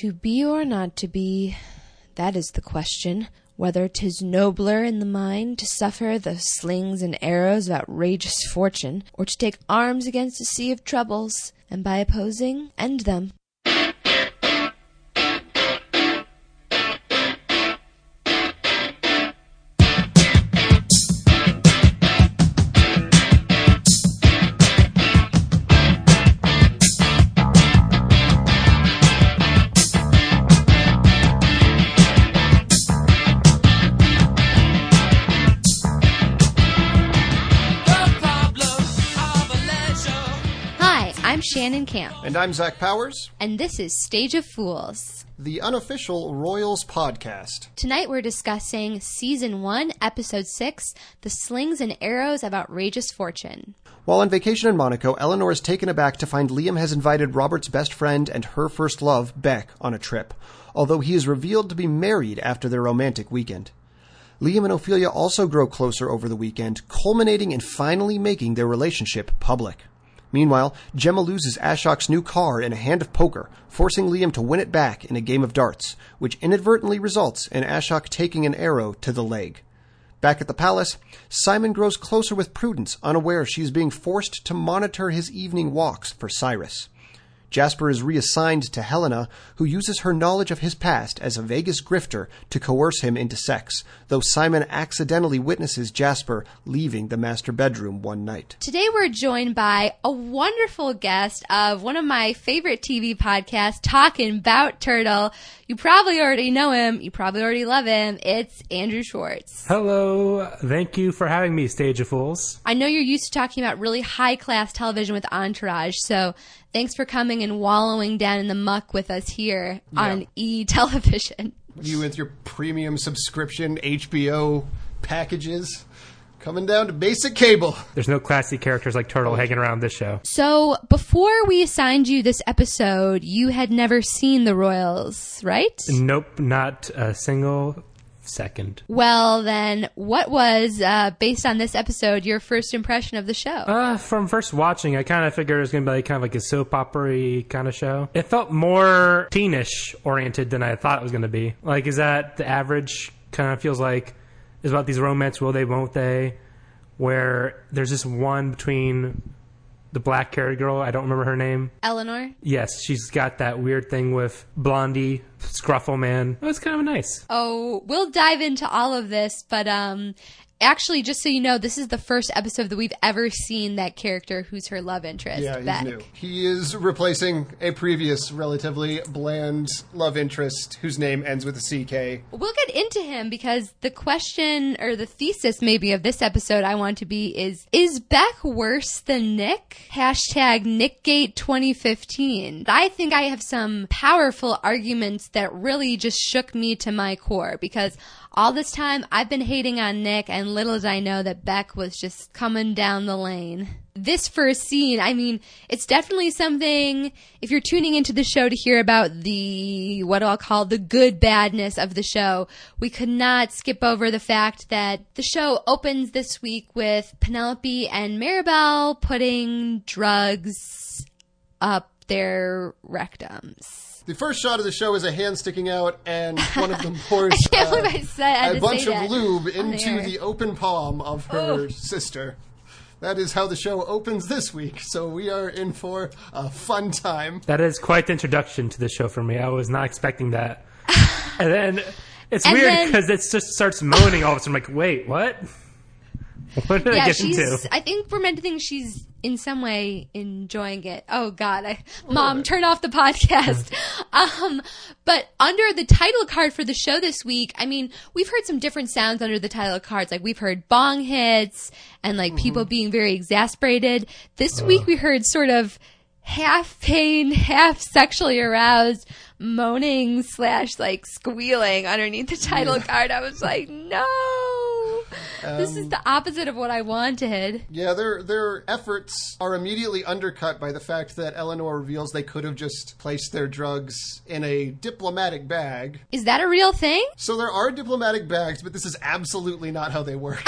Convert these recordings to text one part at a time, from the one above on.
To be or not to be, that is the question. Whether 'tis nobler in the mind to suffer the slings and arrows of outrageous fortune, or to take arms against a sea of troubles, and by opposing end them. Camp, And I'm Zach Powers, and this is Stage of Fools. the unofficial Royals podcast. Tonight we're discussing Season 1, Episode 6 The Slings and Arrows of Outrageous Fortune. While on vacation in Monaco, Eleanor is taken aback to find Liam has invited Robert's best friend and her first love, Beck, on a trip, although he is revealed to be married after their romantic weekend. Liam and Ophelia also grow closer over the weekend, culminating in finally making their relationship public. Meanwhile, Gemma loses Ashok's new car in a hand of poker, forcing Liam to win it back in a game of darts, which inadvertently results in Ashok taking an arrow to the leg. Back at the palace, Simon grows closer with Prudence, unaware she is being forced to monitor his evening walks for Cyrus. Jasper is reassigned to Helena, who uses her knowledge of his past as a Vegas grifter to coerce him into sex, though Simon accidentally witnesses Jasper leaving the master bedroom one night. Today we're joined by a wonderful guest of one of my favorite TV podcasts, Talking About Turtle. You probably already know him. You probably already love him. It's Andrew Schwartz. Hello. Thank you for having me, Stage of Fools. I know you're used to talking about really high class television with Entourage, so thanks for coming and wallowing down in the muck with us here on E Television. You with your premium subscription HBO packages coming down to basic cable. There's no classy characters like Turtle oh. hanging around this show. So before we assigned you this episode, you had never seen the Royals, right? Nope, not a single second. Well, then, what was, uh, based on this episode, your first impression of the show? Uh, from first watching, I kind of figured it was going to be like kind of like a soap opera kind of show. It felt more teenish oriented than I thought it was going to be. Like, is that the average? Kind of feels like is about these romance, will they, won't they? Where there's this one between the black haired girl, I don't remember her name, Eleanor? Yes, she's got that weird thing with Blondie, Scruffle Man. It was kind of nice. Oh, we'll dive into all of this, but um actually just so you know, this is the first episode that we've ever seen that character who's her love interest. Yeah, he's Beck. new. He is replacing a previous relatively bland love interest whose name ends with a CK. We'll get into him because the question or the thesis maybe of this episode I want to be is is Beck worse than Nick? Hashtag Nickgate 2015. I think I have some powerful arguments that really just shook me to my core because all this time I've been hating on Nick and little did I know that Beck was just coming down the lane. This first scene, I mean, it's definitely something, if you're tuning into the show to hear about the, what I'll call the good badness of the show, we could not skip over the fact that the show opens this week with Penelope and Maribel putting drugs up their rectums. The first shot of the show is a hand sticking out, and one of them pours I uh, I said I had a bunch of lube on the into the open palm of her Oh. sister. That is how the show opens this week, so we are in for a fun time. That is quite the introduction to the show for me. I was not expecting that. and then it's And weird because it just starts moaning all of a sudden. I'm like, wait, what? What did I yeah, get she's. into? I think we're meant to think she's in some way enjoying it. Oh God, I, Mom, turn off the podcast. um, but under the title card for the show this week, I mean, we've heard some different sounds under the title cards. Like we've heard bong hits and like people being very exasperated. This week we heard sort of half pain, half sexually aroused moaning slash like squealing underneath the title card. I was like, no. This is the opposite of what I wanted. Yeah, their their efforts are immediately undercut by the fact that Eleanor reveals they could have just placed their drugs in a diplomatic bag. Is that a real thing? So there are diplomatic bags, but this is absolutely not how they work.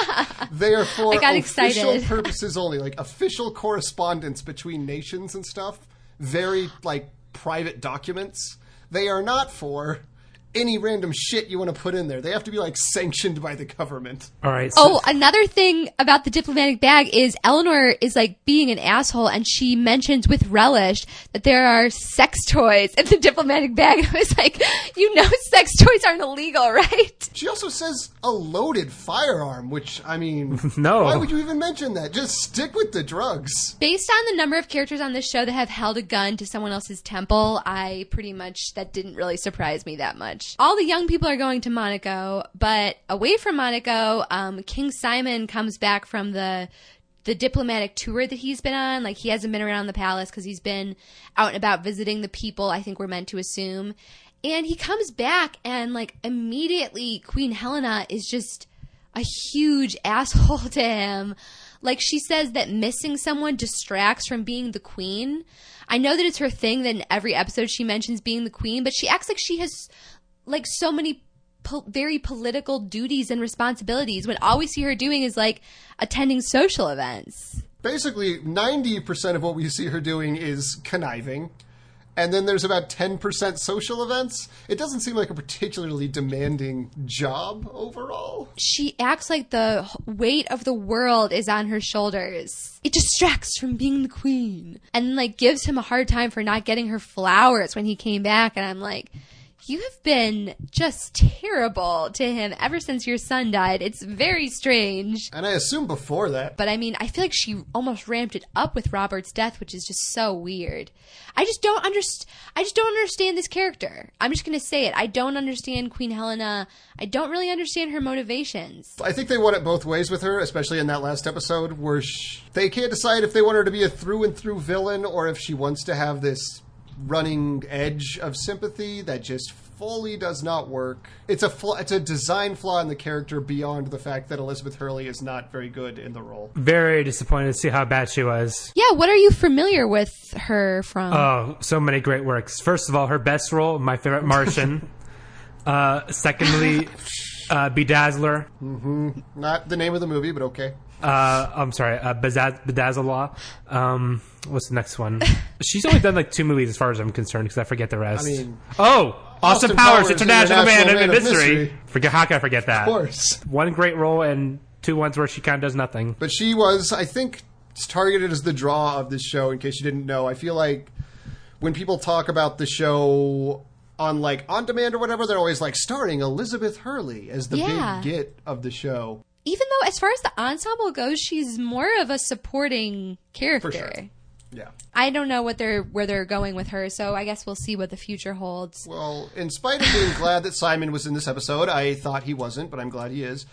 they are for official excited. purposes only, like official correspondence between nations and stuff. Very like private documents they are not for any random shit you want to put in there. They have to be like sanctioned by the government. All right. So, Oh, another thing about the diplomatic bag is Eleanor is like being an asshole and she mentions with relish that there are sex toys in the diplomatic bag. I was like, you know sex toys aren't illegal, right? She also says a loaded firearm, which I mean, No. Why would you even mention that? Just stick with the drugs. Based on the number of characters on this show that have held a gun to someone else's temple, I pretty much, that didn't really surprise me that much. All the young people are going to Monaco, but away from Monaco, um, King Simon comes back from the the diplomatic tour that he's been on. Like he hasn't been around the palace because he's been out and about visiting the people. I think we're meant to assume, and he comes back and like immediately Queen Helena is just a huge asshole to him. Like she says that missing someone distracts from being the queen. I know that it's her thing that in every episode she mentions being the queen, but she acts like she has like so many po- very political duties and responsibilities when all we see her doing is like attending social events. Basically, 90% of what we see her doing is conniving. And then there's about 10% social events. It doesn't seem like a particularly demanding job overall. She acts like the weight of the world is on her shoulders. It distracts from being the queen. And like gives him a hard time for not getting her flowers when he came back and I'm like you have been just terrible to him ever since your son died. It's very strange. And I assume before that. But I mean, I feel like she almost ramped it up with Robert's death, which is just so weird. I just don't understand. I just don't understand this character. I'm just gonna say it. I don't understand Queen Helena. I don't really understand her motivations. I think they want it both ways with her, especially in that last episode where sh they can't decide if they want her to be a through and through villain or if she wants to have this running edge of sympathy that just fully does not work. It's a flaw, it's a design flaw in the character beyond the fact that Elizabeth Hurley is not very good in the role. very disappointed to see how bad she was. Yeah, what are you familiar with her from? Oh, so many great works. First of all, her best role, my favorite Martian. uh, secondly, uh, Bedazzler. Mm-hmm. Not the name of the movie, but okay. Uh, I'm sorry, uh, Bedaz- Bedazzler. Um, what's the next one? She's only done like two movies as far as I'm concerned because I forget the rest. I mean- oh, Austin, Austin Powers, Powers, International, Man, International of Man of Mystery. Mystery. Forget how can I forget that? Of course. One great role and two ones where she kind of does nothing. But she was, I think, targeted as the draw of this show. In case you didn't know, I feel like when people talk about the show on like on demand or whatever, they're always like starring Elizabeth Hurley as the Yeah. big get of the show. Even though, as far as the ensemble goes, she's more of a supporting character. sure. Yeah. I don't know what they're where they're going with her, so I guess we'll see what the future holds. Well, in spite of being glad that Simon was in this episode, I thought he wasn't, but I'm glad he is.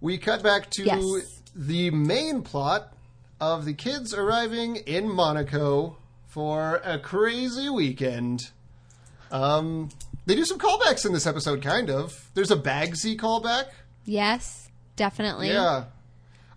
We cut back to Yes. the main plot of the kids arriving in Monaco for a crazy weekend. Um, they do some callbacks in this episode, kind of. There's a Bagsy callback. Yes, definitely. Yeah.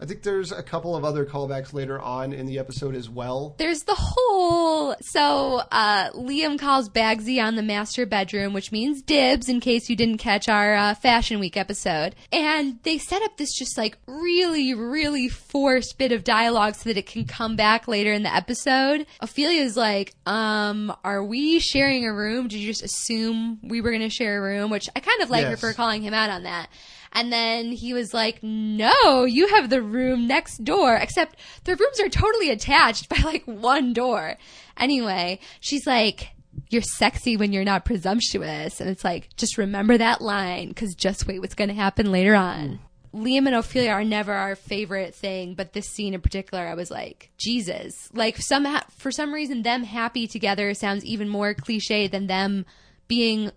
I think there's a couple of other callbacks later on in the episode as well. There's the whole so uh, Liam calls Bagsy on the master bedroom, which means dibs. In case you didn't catch our uh, Fashion Week episode, and they set up this just like really, really forced bit of dialogue so that it can come back later in the episode. Ophelia's like, "Um, are we sharing a room? Did you just assume we were going to share a room?" Which I kind of like her for calling him out on that. And then he was like, no, you have the room next door, except the rooms are totally attached by like one door. Anyway, she's like, you're sexy when you're not presumptuous. And it's like, just remember that line, cause just wait what's gonna happen later on. Liam and Ophelia are never our favorite thing, but this scene in particular, I was like, Jesus. Like, some for some reason, them happy together sounds even more cliche than them being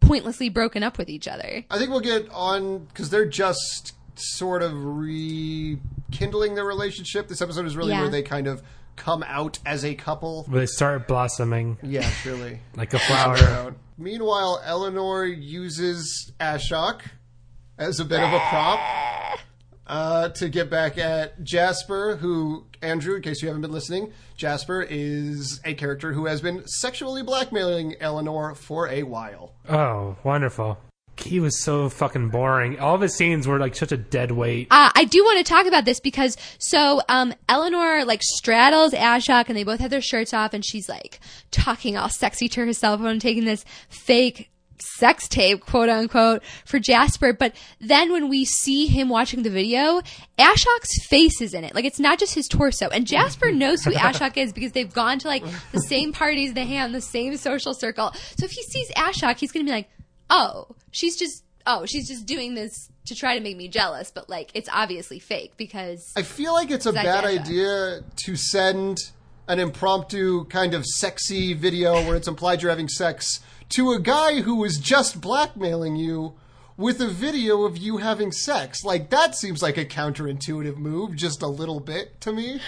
pointlessly broken up with each other. I think we'll get on because they're just sort of rekindling their relationship. This episode is really Yeah. where they kind of come out as a couple. Where they start blossoming Yeah, truly. like a flower. Meanwhile, Eleanor uses Ashok as a bit of a prop uh, to get back at Jasper, who, Andrew, in case you haven't been listening, Jasper is a character who has been sexually blackmailing Eleanor for a while. oh, wonderful. he was so fucking boring. All of his scenes were like such a dead weight. Uh, I do want to talk about this because so um, Eleanor like straddles Ashok and they both have their shirts off and she's like talking all sexy to herself and taking this fake sex tape, quote unquote, for Jasper. But then when we see him watching the video, Ashok's face is in it. Like it's not just his torso. And Jasper knows who Ashok is because they've gone to like the same parties they hang on the same social circle. So if he sees Ashok, he's gonna be like, oh, she's just, oh, she's just doing this to try to make me jealous. But like, it's obviously fake because I feel like it's a bad Efron. idea to send an impromptu kind of sexy video where it's implied you're having sex to a guy who was just blackmailing you with a video of you having sex. Like that seems like a counterintuitive move, just a little bit to me.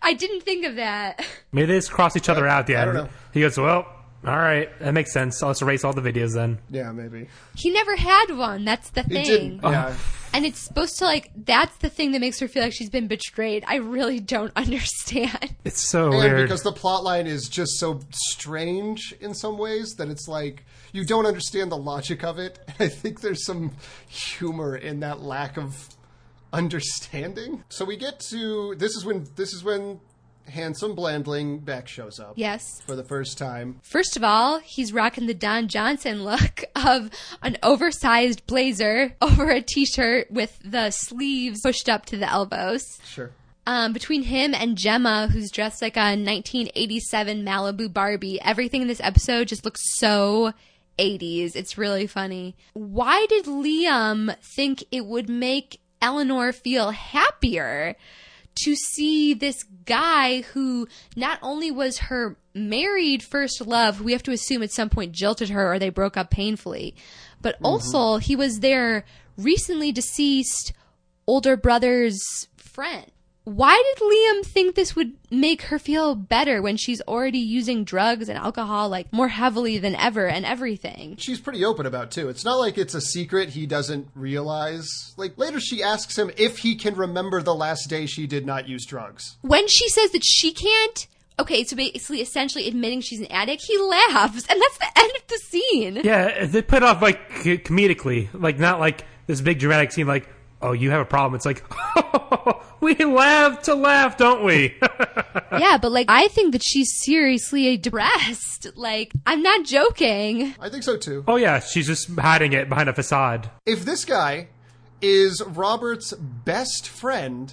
I didn't think of that. Maybe they just cross each other out at the I don't know. He goes, well, all right, that makes sense. I'll just erase all the videos then. Yeah, maybe. He never had one. That's the It thing. didn't. Oh. Yeah. And it's supposed to like that's the thing that makes her feel like she's been betrayed. I really don't understand. It's so And weird. because the plot line is just so strange in some ways that it's like you don't understand the logic of it. And I think there's some humor in that lack of understanding. So we get to this is when this is when handsome Blandling Beck shows up Yes. for the first time. First of all, he's rocking the Don Johnson look of an oversized blazer over a t-shirt with the sleeves pushed up to the elbows. Sure. Um, between him and Gemma, who's dressed like a 1987 Malibu Barbie, everything in this episode just looks so 80s. It's really funny. Why did Liam think it would make Eleanor feel happier to see this guy who not only was her married first love, who we have to assume at some point jilted her or they broke up painfully, but mm-hmm. also he was their recently deceased older brother's friend. Why did Liam think this would make her feel better when she's already using drugs and alcohol like more heavily than ever and everything? She's pretty open about too. It's not like it's a secret he doesn't realize. Like later she asks him if he can remember the last day she did not use drugs. When she says that she can't, okay, so basically essentially admitting she's an addict, he laughs and that's the end of the scene. yeah, they put it off like comedically, like not like this big dramatic scene, like, oh, you have a problem. It's like, we laugh to laugh, don't we? yeah, but like I think that she's seriously depressed. Like I'm not joking. I think so too. oh yeah, she's just hiding it behind a facade. if this guy is Robert's best friend,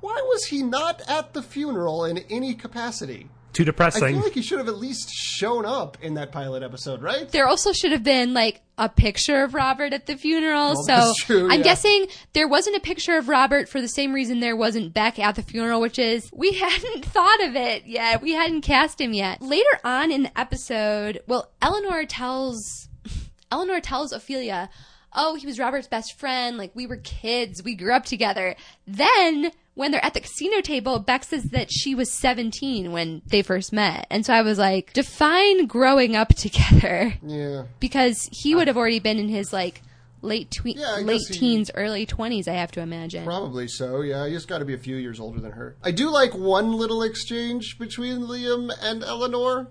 why was he not at the funeral in any capacity? Too depressing. I feel like he should have at least shown up in that pilot episode, right? There also should have been like a picture of Robert at the funeral. so that's true, I'm yeah. guessing there wasn't a picture of Robert for the same reason there wasn't Beck at the funeral, which is we hadn't thought of it yet. We hadn't cast him yet. Later on in the episode, well, Eleanor tells Eleanor tells Ophelia, "Oh, he was Robert's best friend. Like we were kids. We grew up together." Then when they're at the casino table, Beck says that she was 17 when they first met. And so I was like, define growing up together Yeah. because he would have already been in his like late twe- Yeah, late he- teens, early 20s, I have to imagine. Probably so, yeah. He's got to be a few years older than her. I do like one little exchange between Liam and Eleanor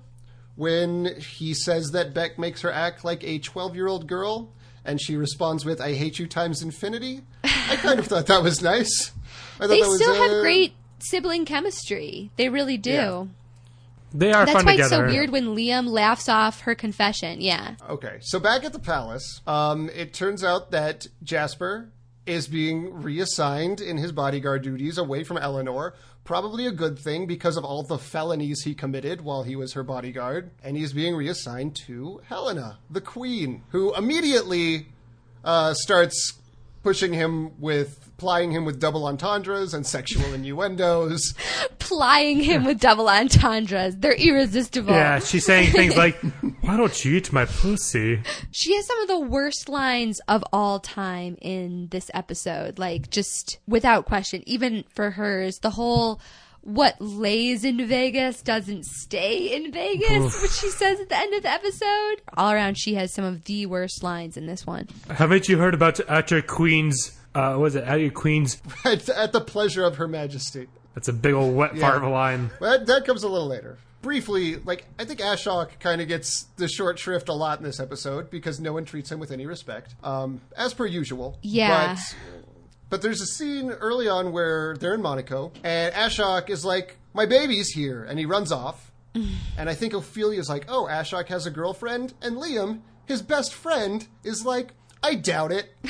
when he says that Beck makes her act like a 12 year old girl, and she responds with, I hate you times infinity. I kind of thought that was nice. I they that was, still have uh, great sibling chemistry. They really do. Yeah. They are That's fun why together. it's so weird when Liam laughs off her confession. Yeah. Okay, so back at the palace, um, it turns out that Jasper is being reassigned in his bodyguard duties away from Eleanor. Probably a good thing because of all the felonies he committed while he was her bodyguard. And he's being reassigned to Helena, the queen, who immediately uh, starts pushing him with, plying him with double entendres and sexual innuendos. Plying him with double entendres. They're irresistible. Yeah, she's saying things like, "Why don't you eat my pussy?" She has some of the worst lines of all time in this episode. Like, just without question, even for hers, the whole what lays in Vegas doesn't stay in Vegas, which she says at the end of the episode. All around, she has some of the worst lines in this one. Haven't you heard about at your queen's? Uh, what was it at your queen's? at, at the pleasure of Her Majesty. That's a big old wet fart of a line. But that comes a little later. briefly, like I think Ashok kind of gets the short shrift a lot in this episode because no one treats him with any respect, um, as per usual. Yeah. But, but there's a scene early on where they're in Monaco, and Ashok is like, "My baby's here," and he runs off. and I think Ophelia's like, "Oh, Ashok has a girlfriend," and Liam, his best friend, is like, "I doubt it."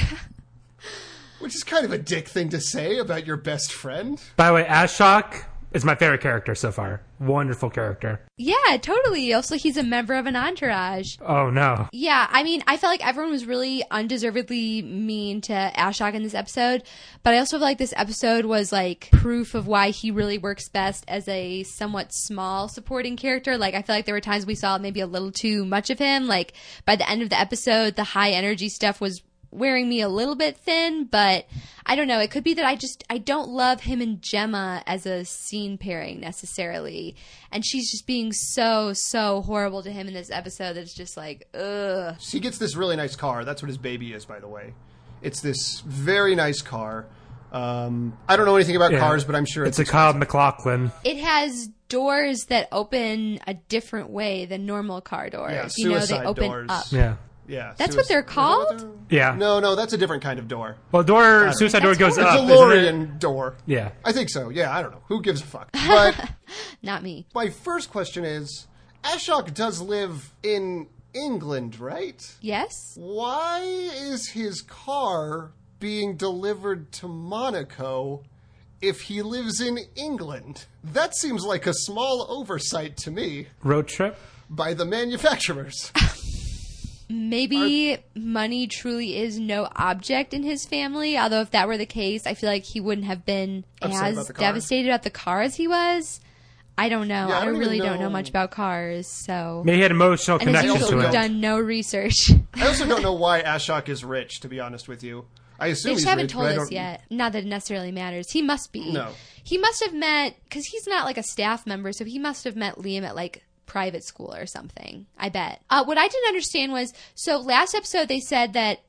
Which is kind of a dick thing to say about your best friend. By the way, Ashok is my favorite character so far. Wonderful character. Yeah, totally. Also, he's a member of an entourage. Oh no. Yeah, I mean, I felt like everyone was really undeservedly mean to Ashok in this episode, but I also feel like this episode was like proof of why he really works best as a somewhat small supporting character. Like, I feel like there were times we saw maybe a little too much of him. Like, by the end of the episode, the high energy stuff was wearing me a little bit thin, but I don't know. It could be that I just I don't love him and Gemma as a scene pairing necessarily, and she's just being so so horrible to him in this episode. that it's just like ugh. He gets this really nice car. That's what his baby is, by the way. It's this very nice car. Um, I don't know anything about Yeah. cars, but I'm sure It's it's, a Kyle McLaughlin. It has doors that open a different way than normal car doors. Yeah, you know, they suicide open doors. up. Yeah. Yeah. That's what they're called? what they're- Yeah. No, no, that's a different kind of door. Well, door suicide door That's goes A up. isn't it? DeLorean door. Yeah. I think so. Yeah, I don't know. Who gives a fuck? But Not me. my first question is Ashok does live in England, right? Yes. Why is his car being delivered to Monaco if he lives in England? That seems like a small oversight to me Road trip. by the manufacturers. Maybe money truly is no object in his family. Although if that were the case, I feel like he wouldn't have been as about devastated at the car as he was. I don't know. Yeah, I I, don't even really don't know know- much about cars, so Maybe he had emotional and as connection usual, to we've it. done no research. I also don't know why Ashok is rich, to be honest with you. I assume They he's just haven't rich, told but I us don't- yet. Not that it necessarily matters. He must be. No. He must have met because he's not like a staff member, so he must have met Liam at like private school or something. I bet. Uh, what I didn't understand was so last episode they said that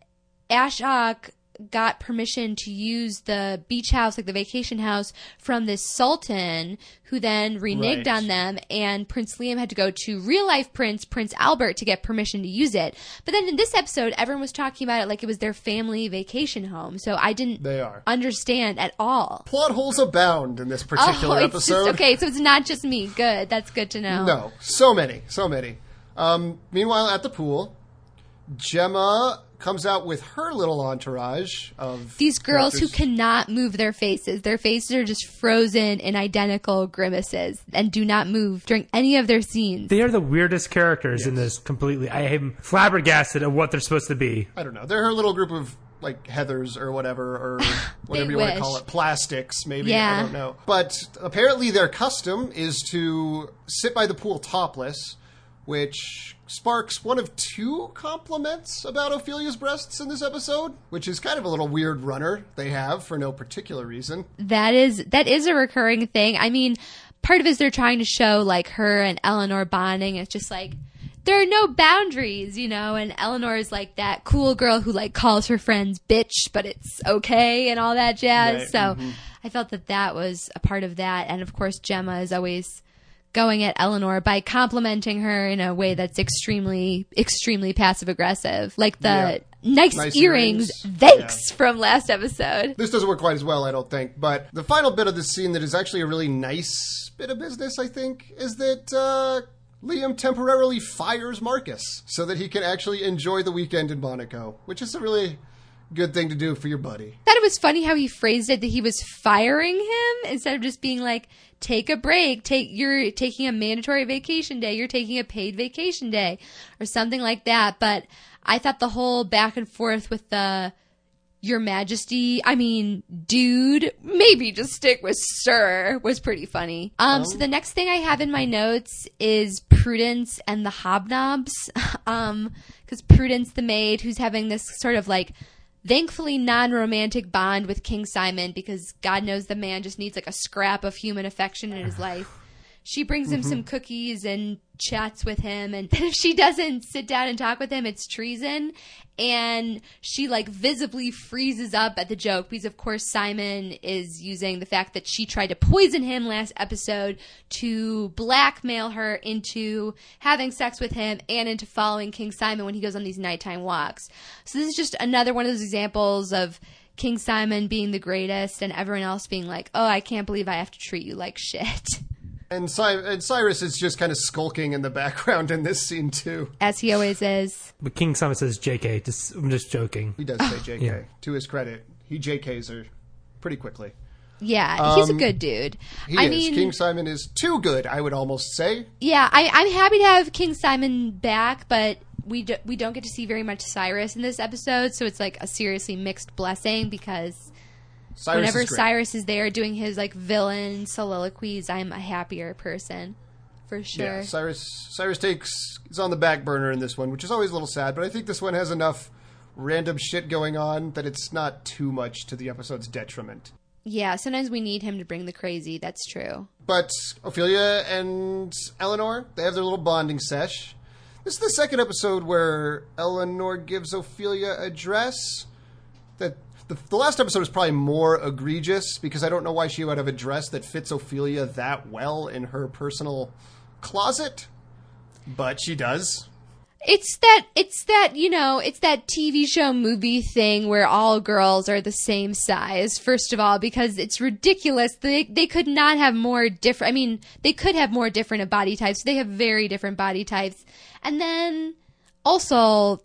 Ashok got permission to use the beach house, like the vacation house, from this sultan who then reneged Right. on them, and Prince Liam had to go to real life Prince, Prince Albert, to get permission to use it. But then in this episode, everyone was talking about it like it was their family vacation home, so I didn't They are. understand at all. Plot holes abound in this particular oh, it's episode. just okay. So it's not just me. Good. That's good to know. No, so many, so many. Um, meanwhile, at the pool, Gemma comes out with her little entourage of These girls who cannot move their faces. Their faces are just frozen in identical grimaces and do not move during any of their scenes. They are the weirdest characters in this completely. I am flabbergasted at what they're supposed to be. I don't know. They're her little group of like heathers or whatever, or whatever you want to call it, plastics maybe. Yeah. I don't know. But apparently, their custom is to sit by the pool topless, which sparks one of two compliments about Ophelia's breasts in this episode, which is kind of a little weird runner they have for no particular reason. That is that is a recurring thing. I mean, part of it is they're trying to show like her and Eleanor bonding. It's just like there are no boundaries, you know, and Eleanor is like that cool girl who like calls her friends bitch, but it's okay and all that jazz. Right, So mm-hmm. I felt that that was a part of that. And of course, Gemma is always going at Eleanor by complimenting her in a way that's extremely, extremely passive aggressive. Like the Yeah. nice, Nice earrings, earrings. thanks from last episode. This doesn't work quite as well, I don't think. But the final bit of the scene that is actually a really nice bit of business, I think, is that uh, Liam temporarily fires Marcus so that he can actually enjoy the weekend in Monaco, which is a really good thing to do for your buddy. thought it was funny how he phrased it that he was firing him instead of just being like take a break. Take you're taking a mandatory vacation day. You're taking a paid vacation day or something like that. But i thought the whole back and forth with the your majesty i mean dude maybe just stick with sir was pretty funny. Um so the next thing i have in my notes is prudence and the hobnobs. Um because prudence the maid who's having this sort of like thankfully non-romantic bond with King Simon because God knows the man just needs like a scrap of human affection in his life. She brings him mm-hmm. some cookies and chats with him and if she doesn't sit down and talk with him it's treason and she like visibly freezes up at the joke because of course Simon is using the fact that she tried to poison him last episode to blackmail her into having sex with him and into following King Simon when he goes on these nighttime walks. So this is just another one of those examples of King Simon being the greatest and everyone else being like, "Oh, I can't believe I have to treat you like shit." And, Cy- and Cyrus is just kind of skulking in the background in this scene too. As he always is. But King Simon says JK. Just, I'm just joking. He does say JK. Yeah. To his credit, he JKs her pretty quickly. Yeah, he's a Um, good dude. He I is. mean, King Simon is too good, I would almost say. yeah, I, I'm happy to have King Simon back, but we do, we don't get to see very much Cyrus in this episode, so it's like a seriously mixed blessing because Cyrus whenever is. Cyrus is there doing his like villain soliloquies, I'm a happier person for sure. Yeah, Cyrus Cyrus takes is on the back burner in this one, which is always a little sad, but I think this one has enough random shit going on that it's not too much to the episode's detriment. Yeah, sometimes we need him to bring the crazy. That's true. But Ophelia and Eleanor, they have their little bonding sesh. This is the second episode where Eleanor gives Ophelia a dress. The, the last episode is probably more egregious because I don't know why she would have a dress that fits Ophelia that well in her personal closet, but she does. It's that it's that, you know, it's that TV show movie thing where all girls are the same size. First of all, because it's ridiculous. They they could not have more different I mean, they could have more different body types. They have very different body types. And then also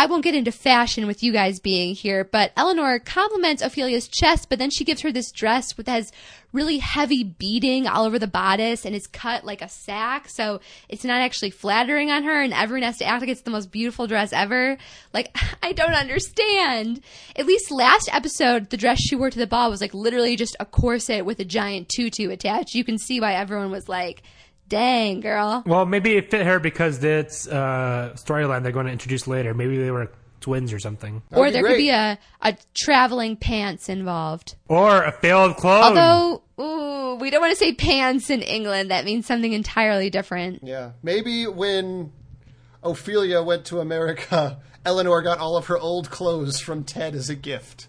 I won't get into fashion with you guys being here, but Eleanor compliments Ophelia's chest, but then she gives her this dress with has really heavy beading all over the bodice and is cut like a sack, so it's not actually flattering on her, and everyone has to act like it's the most beautiful dress ever. Like, I don't understand. At least last episode, the dress she wore to the ball was like literally just a corset with a giant tutu attached. You can see why everyone was like, dang, girl. Well, maybe it fit her because it's uh, storyline they're going to introduce later. Maybe they were twins or something, Or there great. could be a, a traveling pants involved. or a failed clone. Although, ooh, we don't want to say pants in England. That means something entirely different. Yeah, maybe when Ophelia went to America, Eleanor got all of her old clothes from Ted as a gift.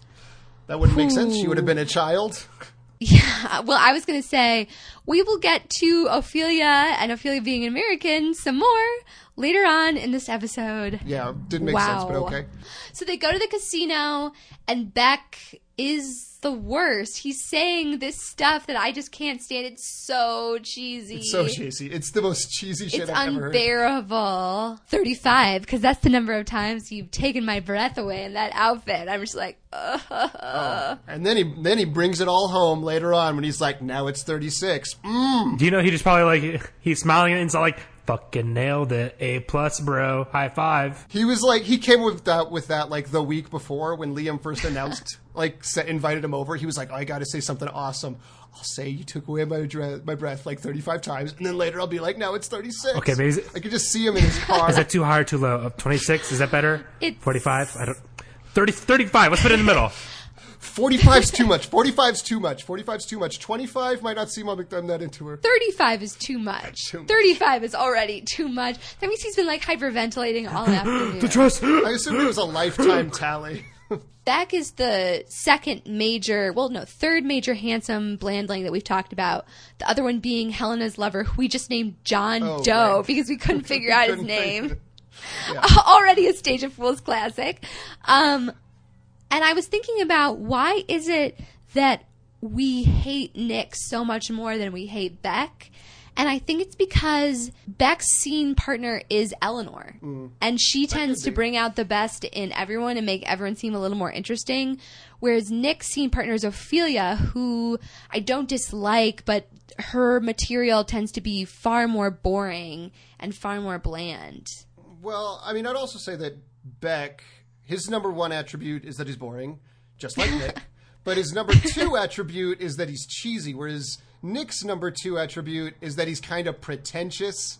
That wouldn't make sense. She would have been a child. Yeah, well, I was going to say we will get to Ophelia and Ophelia being an American some more later on in this episode. Yeah, didn't make sense, but okay. So they go to the casino, and Beck is the worst. He's saying this stuff that I just can't stand. It's so cheesy. It's so cheesy. It's the most cheesy shit It's I've ever heard. unbearable. 35, because that's the number of times you've taken my breath away in that outfit. I'm just like, ugh. And then he then he brings it all home later on when he's like, now it's 36. Mm. Do you know he just probably like he's smiling and he's like, "Fucking nailed it, A plus, bro, high five. He was like, he came with that with that like the week before when Liam first announced, like sa invited him over. He was like, I got to say something awesome. I'll say you took away my dre- my breath like 35 times, and then later I'll be like, now it's 36. Okay, maybe- I could just see him in his car. Is that too high or too low? Twenty six? Is that better? It's- Forty five? I don't. 30, 35. Let's put it in the middle. 45's too much. 45's too much. 45's too much. 25 might not seem like I'm that into her. 35 is too much. Too much. 35 is already too much. That means he's been like hyperventilating all afternoon. The trust. I assume it was a lifetime tally. Beck is the second major, well, no, third major handsome blandling that we've talked about. The other one being Helena's lover, who we just named John Oh, Doe right. because we couldn't figure out his Couldn't name. think Already a Stage of Fools classic. Um, and I was thinking about why is it that we hate Nick so much more than we hate Beck? And I think it's because Beck's scene partner is Eleanor. Mm. And she tends to bring out the best in everyone and make everyone seem a little more interesting. Whereas Nick's scene partner is Ophelia, who I don't dislike, but her material tends to be far more boring and far more bland. Well, I mean, I'd also say that Beck, his number one attribute is that he's boring, just like Nick. But his number two attribute is that he's cheesy, whereas Nick's number two attribute is that he's kind of pretentious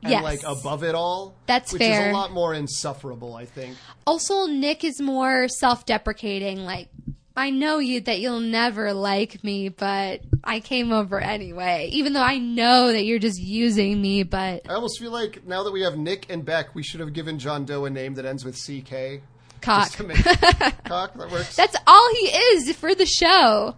and Yes. like above it all. That's which fair. is a lot more insufferable, I think. Also, Nick is more self deprecating, like, I know you that you'll never like me, but I came over anyway. Even though I know that you're just using me, but I almost feel like now that we have Nick and Beck, we should have given John Doe a name that ends with CK. Cock. Just to make cock that works. That's all he is for the show.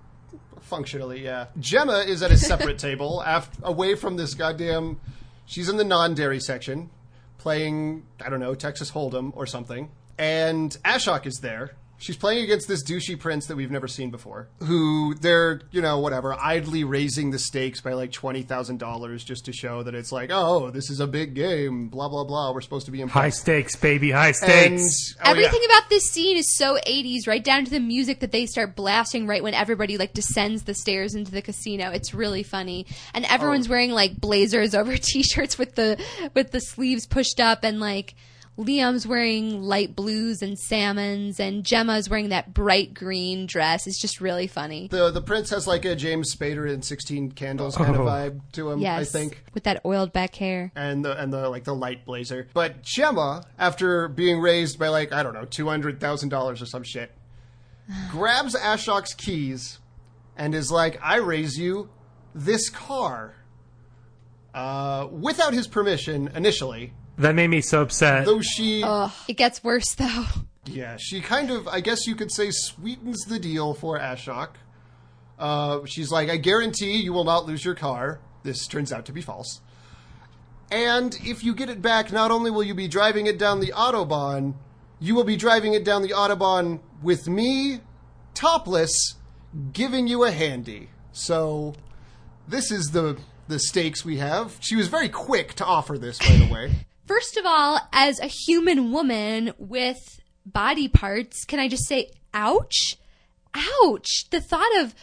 Functionally, yeah. Gemma is at a separate table, af- away from this goddamn. She's in the non-dairy section, playing I don't know Texas Hold'em or something, and Ashok is there. She's playing against this douchey prince that we've never seen before, who they're you know whatever idly raising the stakes by like twenty thousand dollars just to show that it's like oh this is a big game, blah blah blah. We're supposed to be in High stakes, baby, high And stakes. oh, yeah. Everything about this scene is so 80s, right down to the music that they start blasting right when everybody like descends the stairs into the casino. It's really funny. And everyone's Oh. wearing like blazers over t-shirts with the with the sleeves pushed up and like Liam's wearing light blues and salmons and Gemma's wearing that bright green dress. It's just really funny. the the prince has like a James Spader in Sixteen Candles kind of Oh. vibe to him. Yes. I think. With that oiled back hair. and the and the like the light blazer. But Gemma, after being raised by like I don't know two hundred thousand dollars or some shit, grabs Ashok's keys and is like, "I raise you this car." Uh, without his permission initially, That made me so upset. though she, Ugh. It gets worse though. yeah, she kind of, I guess you could say, sweetens the deal for Ashok. Uh, she's like, I guarantee you will not lose your car. This turns out to be false. And if you get it back, not only will you be driving it down the Autobahn, you will be driving it down the Autobahn with me, topless, giving you a handy. So, this is the the stakes we have. She was very quick to offer this, by the way. First of all, as a human woman with body parts, can I just say, ouch? Ouch. The thought of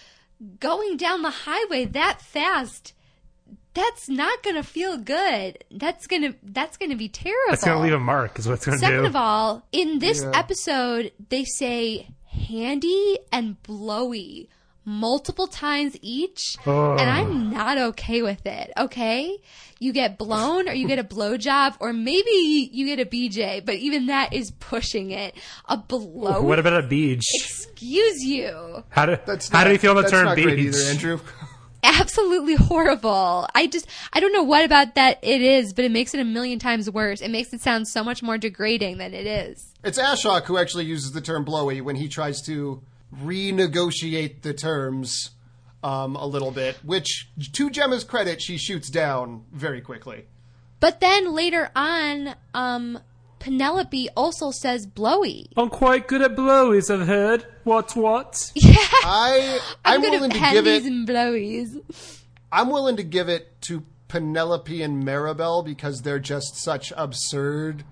going down the highway that fast, that's not going to feel good. That's going to, that's going to be terrible. It's gonna leave a mark, is what it's gonna Second do. of all, in this Yeah. episode, they say handy and blowy multiple times each, and I'm not okay with it. Okay, you get blown, or you get a blowjob, or maybe you get a BJ, but even that is pushing it. A blow. what about a beach? Excuse you. How do That's how not, do you feel about the term not great beach? either, Andrew. Absolutely horrible. I just, I don't know what about that it is, but it makes it a million times worse. It makes it sound so much more degrading than it is. It's Ashok who actually uses the term blowy when he tries to renegotiate the terms um, a little bit, which, to Gemma's credit, she shoots down very quickly. But then later on, um, Penelope also says blowy. I'm quite good at blowies, I've heard. What what? I I'm, I'm, willing to give it. and blowies. I'm willing to give it to Penelope and Maribel because they're just such absurd.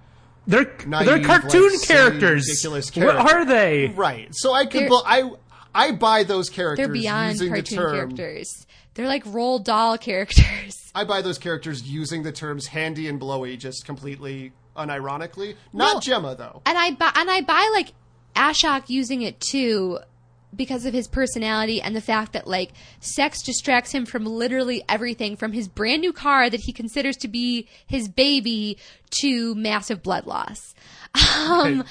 They're Naive, they're cartoon like, characters. ridiculous What are they? Right. So I could. They're- I I buy those characters They're beyond using cartoon the term. characters. They're like roll doll characters. I buy those characters using the terms handy and blowy just completely unironically. Not No. Gemma though. And I buy, and I buy like Ashok using it too because of his personality and the fact that like sex distracts him from literally everything from his brand new car that he considers to be his baby to massive blood loss. Um,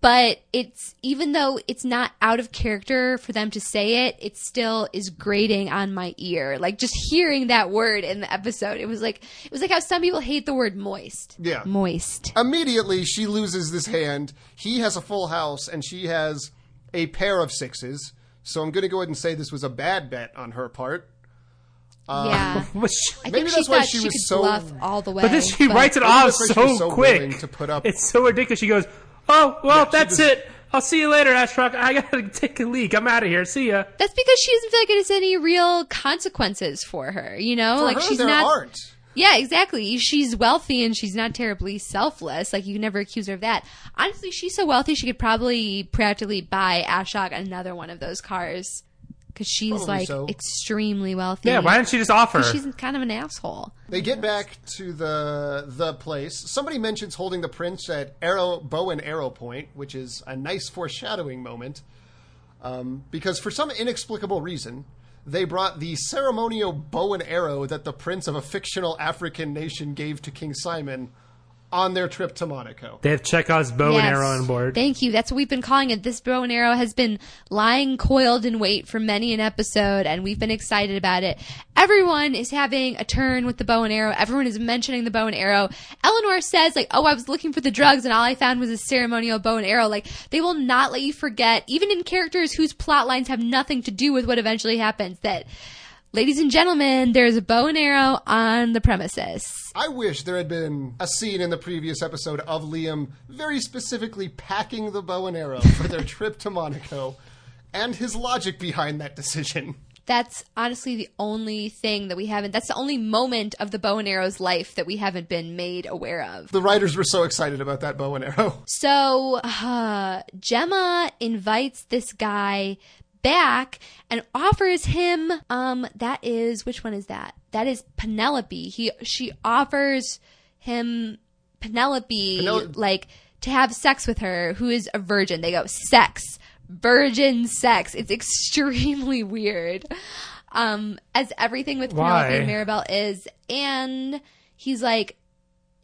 but it's even though it's not out of character for them to say it, it still is grating on my ear. Like just hearing that word in the episode, it was like it was like how some people hate the word moist. Yeah. Moist. Immediately she loses this hand. He has a full house and she has a pair of sixes. So I'm going to go ahead and say this was a bad bet on her part. Um, yeah. Which- I Maybe think that's she why she she, was so- bluff all the way. but then she but- writes it off that's why she so, so quick. to put up- It's so ridiculous. She goes, "Oh well, she that's just- it. I'll see you later, Ashrock. I gotta take a leak. I'm out of here. See ya." That's because she doesn't feel like there's any real consequences for her. You know, For like her, she's there not. aren't. Yeah, exactly. She's wealthy and she's not terribly selfless. Like you can never accuse her of that. Honestly, she's so wealthy she could probably practically buy Ashok another one of those cars because she's Probably like so. extremely wealthy. Yeah, why didn't she just offer? She's kind of an asshole. They get back to the the place. Somebody mentions holding the prince at arrow bow and arrow point, which is a nice foreshadowing moment. Um, because for some inexplicable reason, they brought the ceremonial bow and arrow that the prince of a fictional African nation gave to King Simon on their trip to Monaco. They have Chekhov's bow Yes. and arrow on board. Thank you. That's what we've been calling it. This bow and arrow has been lying coiled in wait for many an episode, and we've been excited about it. Everyone is having a turn with the bow and arrow. Everyone is mentioning the bow and arrow. Eleanor says, like, oh, I was looking for the drugs, and all I found was a ceremonial bow and arrow. Like, they will not let you forget, even in characters whose plot lines have nothing to do with what eventually happens, that, ladies and gentlemen, there's a bow and arrow on the premises. I wish there had been a scene in the previous episode of Liam very specifically packing the bow and arrow for their trip to Monaco and his logic behind that decision. that's honestly the only thing that we haven't that's the only moment of the bow and arrow's life that we haven't been made aware of The writers were so excited about that bow and arrow. so uh, gemma invites this guy back and offers him um that is which one is that? That is penelope. He she offers him penelope Penel- like to have sex with her who is a virgin. They go sex. Virgin sex. It's extremely weird. Um as everything with Why? penelope and maribel is and he's like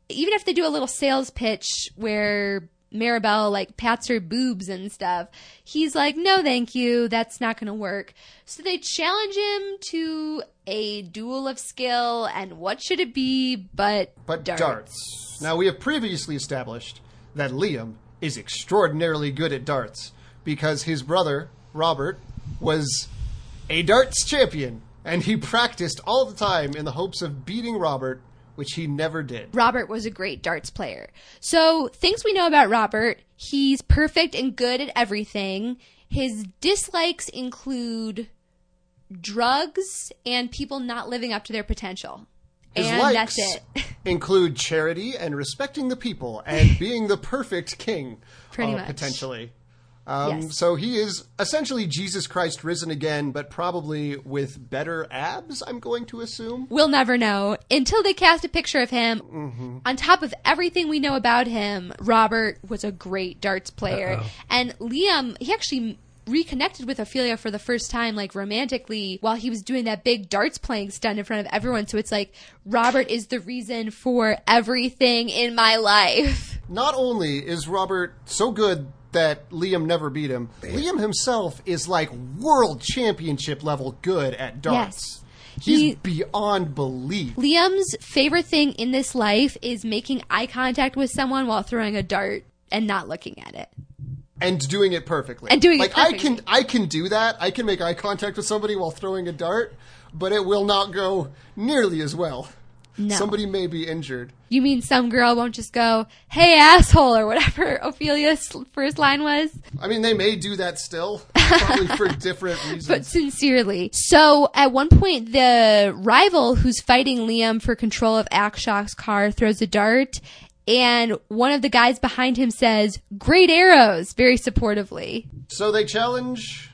even if they do a little sales pitch where Maribel like pats her boobs and stuff, he's like, no, thank you, that's not going to work. So they challenge him to a duel of skill, and what should it be but But darts? darts. Now, we have previously established that Liam is extraordinarily good at darts because his brother, Robert, was a darts champion and he practiced all the time in the hopes of beating Robert, which he never did. Robert was a great darts player. So, things we know about Robert he's perfect and good at everything. His dislikes include drugs and people not living up to their potential. His and likes that's it. include charity and respecting the people and being the perfect king, Pretty uh, much. potentially. Um, Yes. So he is essentially Jesus Christ risen again, but probably with better abs. I'm going to assume. We'll never know until they cast a picture of him. Mm-hmm. On top of everything we know about him, Robert was a great darts player. And Liam, he actually reconnected with Ophelia for the first time, like romantically, while he was doing that big darts playing stunt in front of everyone. So it's like, Robert is the reason for everything in my life. Not only is Robert so good that Liam never beat him, Liam himself is like world championship level good at darts. Yes. He's He- beyond belief. Liam's favorite thing in this life is making eye contact with someone while throwing a dart and not looking at it. and doing it perfectly. And doing it like I can I can do that. I can make eye contact with somebody while throwing a dart, but it will not go nearly as well. No. Somebody may be injured. You mean some girl won't just go, hey asshole, or whatever Ophelia's first line was? I mean, they may do that still, probably for different reasons. But sincerely. So at one point, the rival who's fighting Liam for control of Ashok's car throws a dart, and one of the guys behind him says, great arrows, very supportively. so they challenge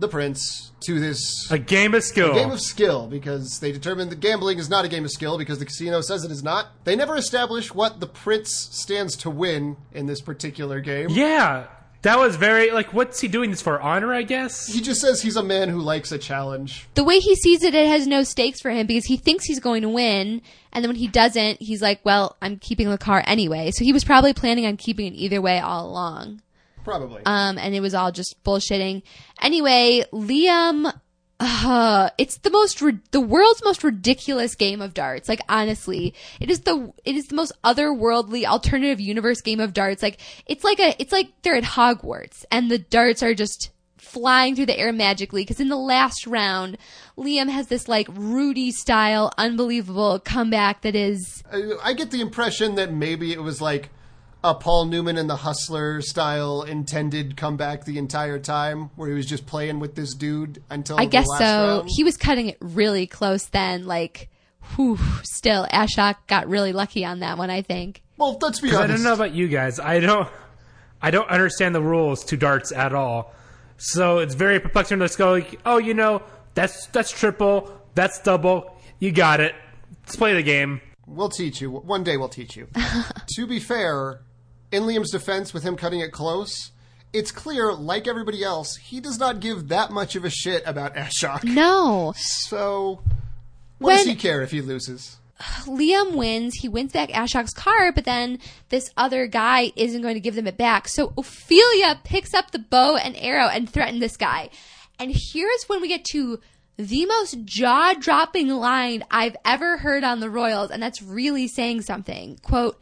the prince to this A game of skill. a game of skill because they determine that gambling is not a game of skill because the casino says it is not. They never establish what the prince stands to win in this particular game. yeah, that was very like. What's he doing this for? Honor, I guess. He just says he's a man who likes a challenge. The way he sees it, it has no stakes for him because he thinks he's going to win, and then when he doesn't, he's like, well, I'm keeping the car anyway. So he was probably planning on keeping it either way all along. Probably. um, and it was all just bullshitting. Anyway, Liam, uh, it's the most ri- the world's most ridiculous game of darts. Like honestly, it is the it is the most otherworldly alternative universe game of darts. Like it's like a it's like they're at Hogwarts and the darts are just flying through the air magically because in the last round liam has this like rudy style unbelievable comeback that is I- I get the impression that maybe it was like a Paul Newman and the Hustler style intended comeback the entire time, where he was just playing with this dude until I the guess last so. round. He was cutting it really close then. Like, whew, still, Ashok got really lucky on that one, I think. well, let's be honest. I don't know about you guys. I don't. I don't understand the rules to darts at all. So it's very perplexing. Let's go. Like, oh, you know, that's that's triple. That's double. You got it. Let's play the game. We'll teach you. One day we'll teach you. to be fair, in Liam's defense, with him cutting it close, it's clear, like everybody else, he does not give that much of a shit about Ashok. No. So, what does he care if he loses? Liam wins. He wins back Ashok's car, but then this other guy isn't going to give them it back. So Ophelia picks up the bow and arrow and threatens this guy. And here's when we get to the most jaw dropping line I've ever heard on the Royals, and that's really saying something. Quote,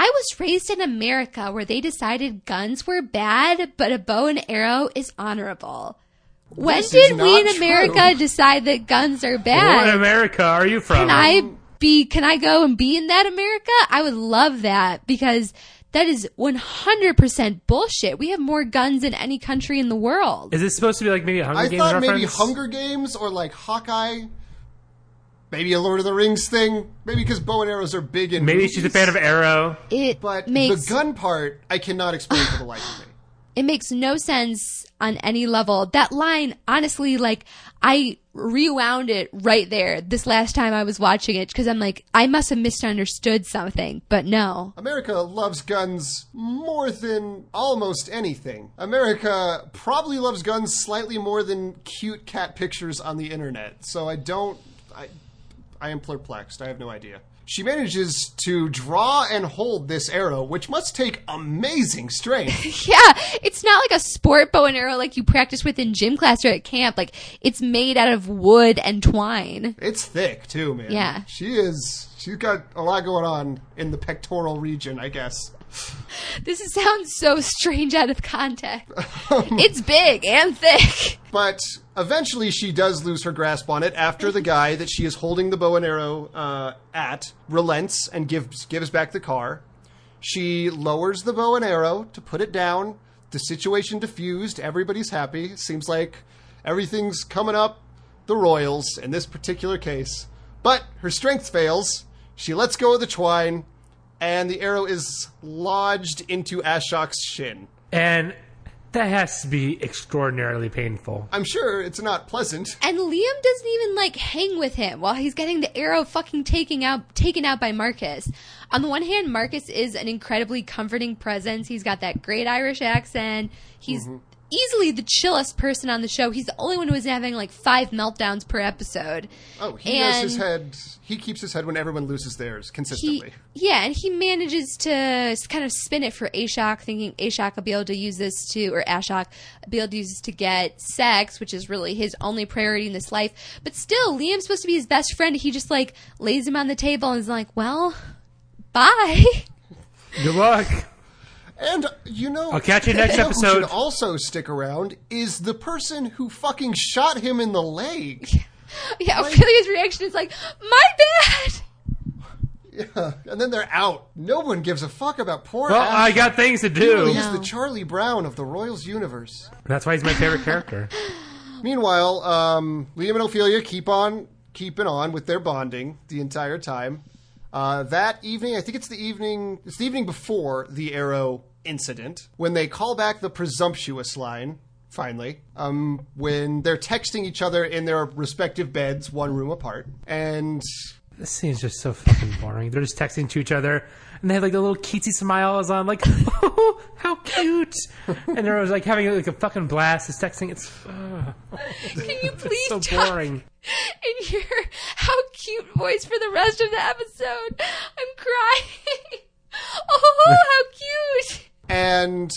I was raised in America where they decided guns were bad, but a bow and arrow is honorable. When This did we not in America true. decide that guns are bad? What bad? America are you from? Can I be, can I go and be in that America? I would love that because that is 100% bullshit. We have more guns than any country in the world. Is this supposed to be like maybe a Hunger I Games thought reference? maybe Hunger Games or like Hawkeye. Maybe a Lord of the Rings thing. Maybe because bow and arrows are big in Maybe she's a fan of Arrow. It But makes the gun part, I cannot explain for the life of me. it makes no sense on any level. That line, honestly, like I rewound it right there this last time I was watching it because I'm like, I must have misunderstood something, but no. America loves guns more than almost anything. America probably loves guns slightly more than cute cat pictures on the internet. So I don't. I, I am perplexed. I have no idea. She manages to draw and hold this arrow, which must take amazing strength. Yeah, it's not like a sport bow and arrow like you practice with in gym class or at camp. Like it's made out of wood and twine. It's thick too, man. Yeah. She is. She's got a lot going on in the pectoral region, I guess. This is- sounds so strange out of context. it's big and thick. But eventually, she does lose her grasp on it after the guy that she is holding the bow and arrow uh, at relents and gives gives back the car. She lowers the bow and arrow to put it down. The situation diffused. Everybody's happy. Seems like everything's coming up the Royals in this particular case. But her strength fails. She lets go of the twine, and the arrow is lodged into Ashok's shin. And that has to be extraordinarily painful. I'm sure it's not pleasant. And Liam doesn't even like hang with him while he's getting the arrow fucking taken out taken out by Marcus. On the one hand, Marcus is an incredibly comforting presence. He's got that great Irish accent. He's mm-hmm. Easily the chillest person on the show. He's the only one who isn't having like five meltdowns per episode. Oh, he has his head. He keeps his head when everyone loses theirs he consistently. yeah, and he manages to kind of spin it for Ashok, thinking Ashok will be able to use this to, or Ashok will be able to use this to get sex, which is really his only priority in this life. But still, Liam's supposed to be his best friend. He just like lays him on the table and is like, "Well, bye." Good luck. And you know, I'll catch you next who episode. should also stick around is the person who fucking shot him in the leg. yeah, Ophelia's reaction is like, "My bad." Yeah, and then they're out. No one gives a fuck about poor. Well, Ash. I got things to He really do. is the Charlie Brown of the Royals universe. That's why he's my favorite character. Meanwhile, um, Liam and Ophelia keep on keeping on with their bonding the entire time. Uh, that evening, I think it's the evening. It's the evening before the Arrow incident when they call back the presumptuous line. Finally, um, when they're texting each other in their respective beds, one room apart, and This scene's just so fucking boring. They're just texting to each other, and they have like the little cutesy smiles on, like, oh, how cute! And they're always like having like a fucking blast. It's texting. It's uh, Can you please so talk boring. in your how cute voice for the rest of the episode? I'm crying. Oh, how cute! And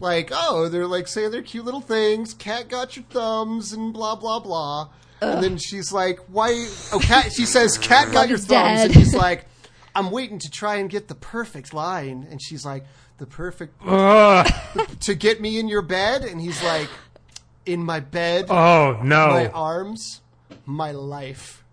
like oh they're like saying their cute little things cat got your thumbs and blah blah blah. And then she's like why oh cat she says cat got your thumbs dead. and he's like i'm waiting to try and get the perfect line. And she's like the perfect to get me in your bed? And he's like in my bed oh no! my arms my life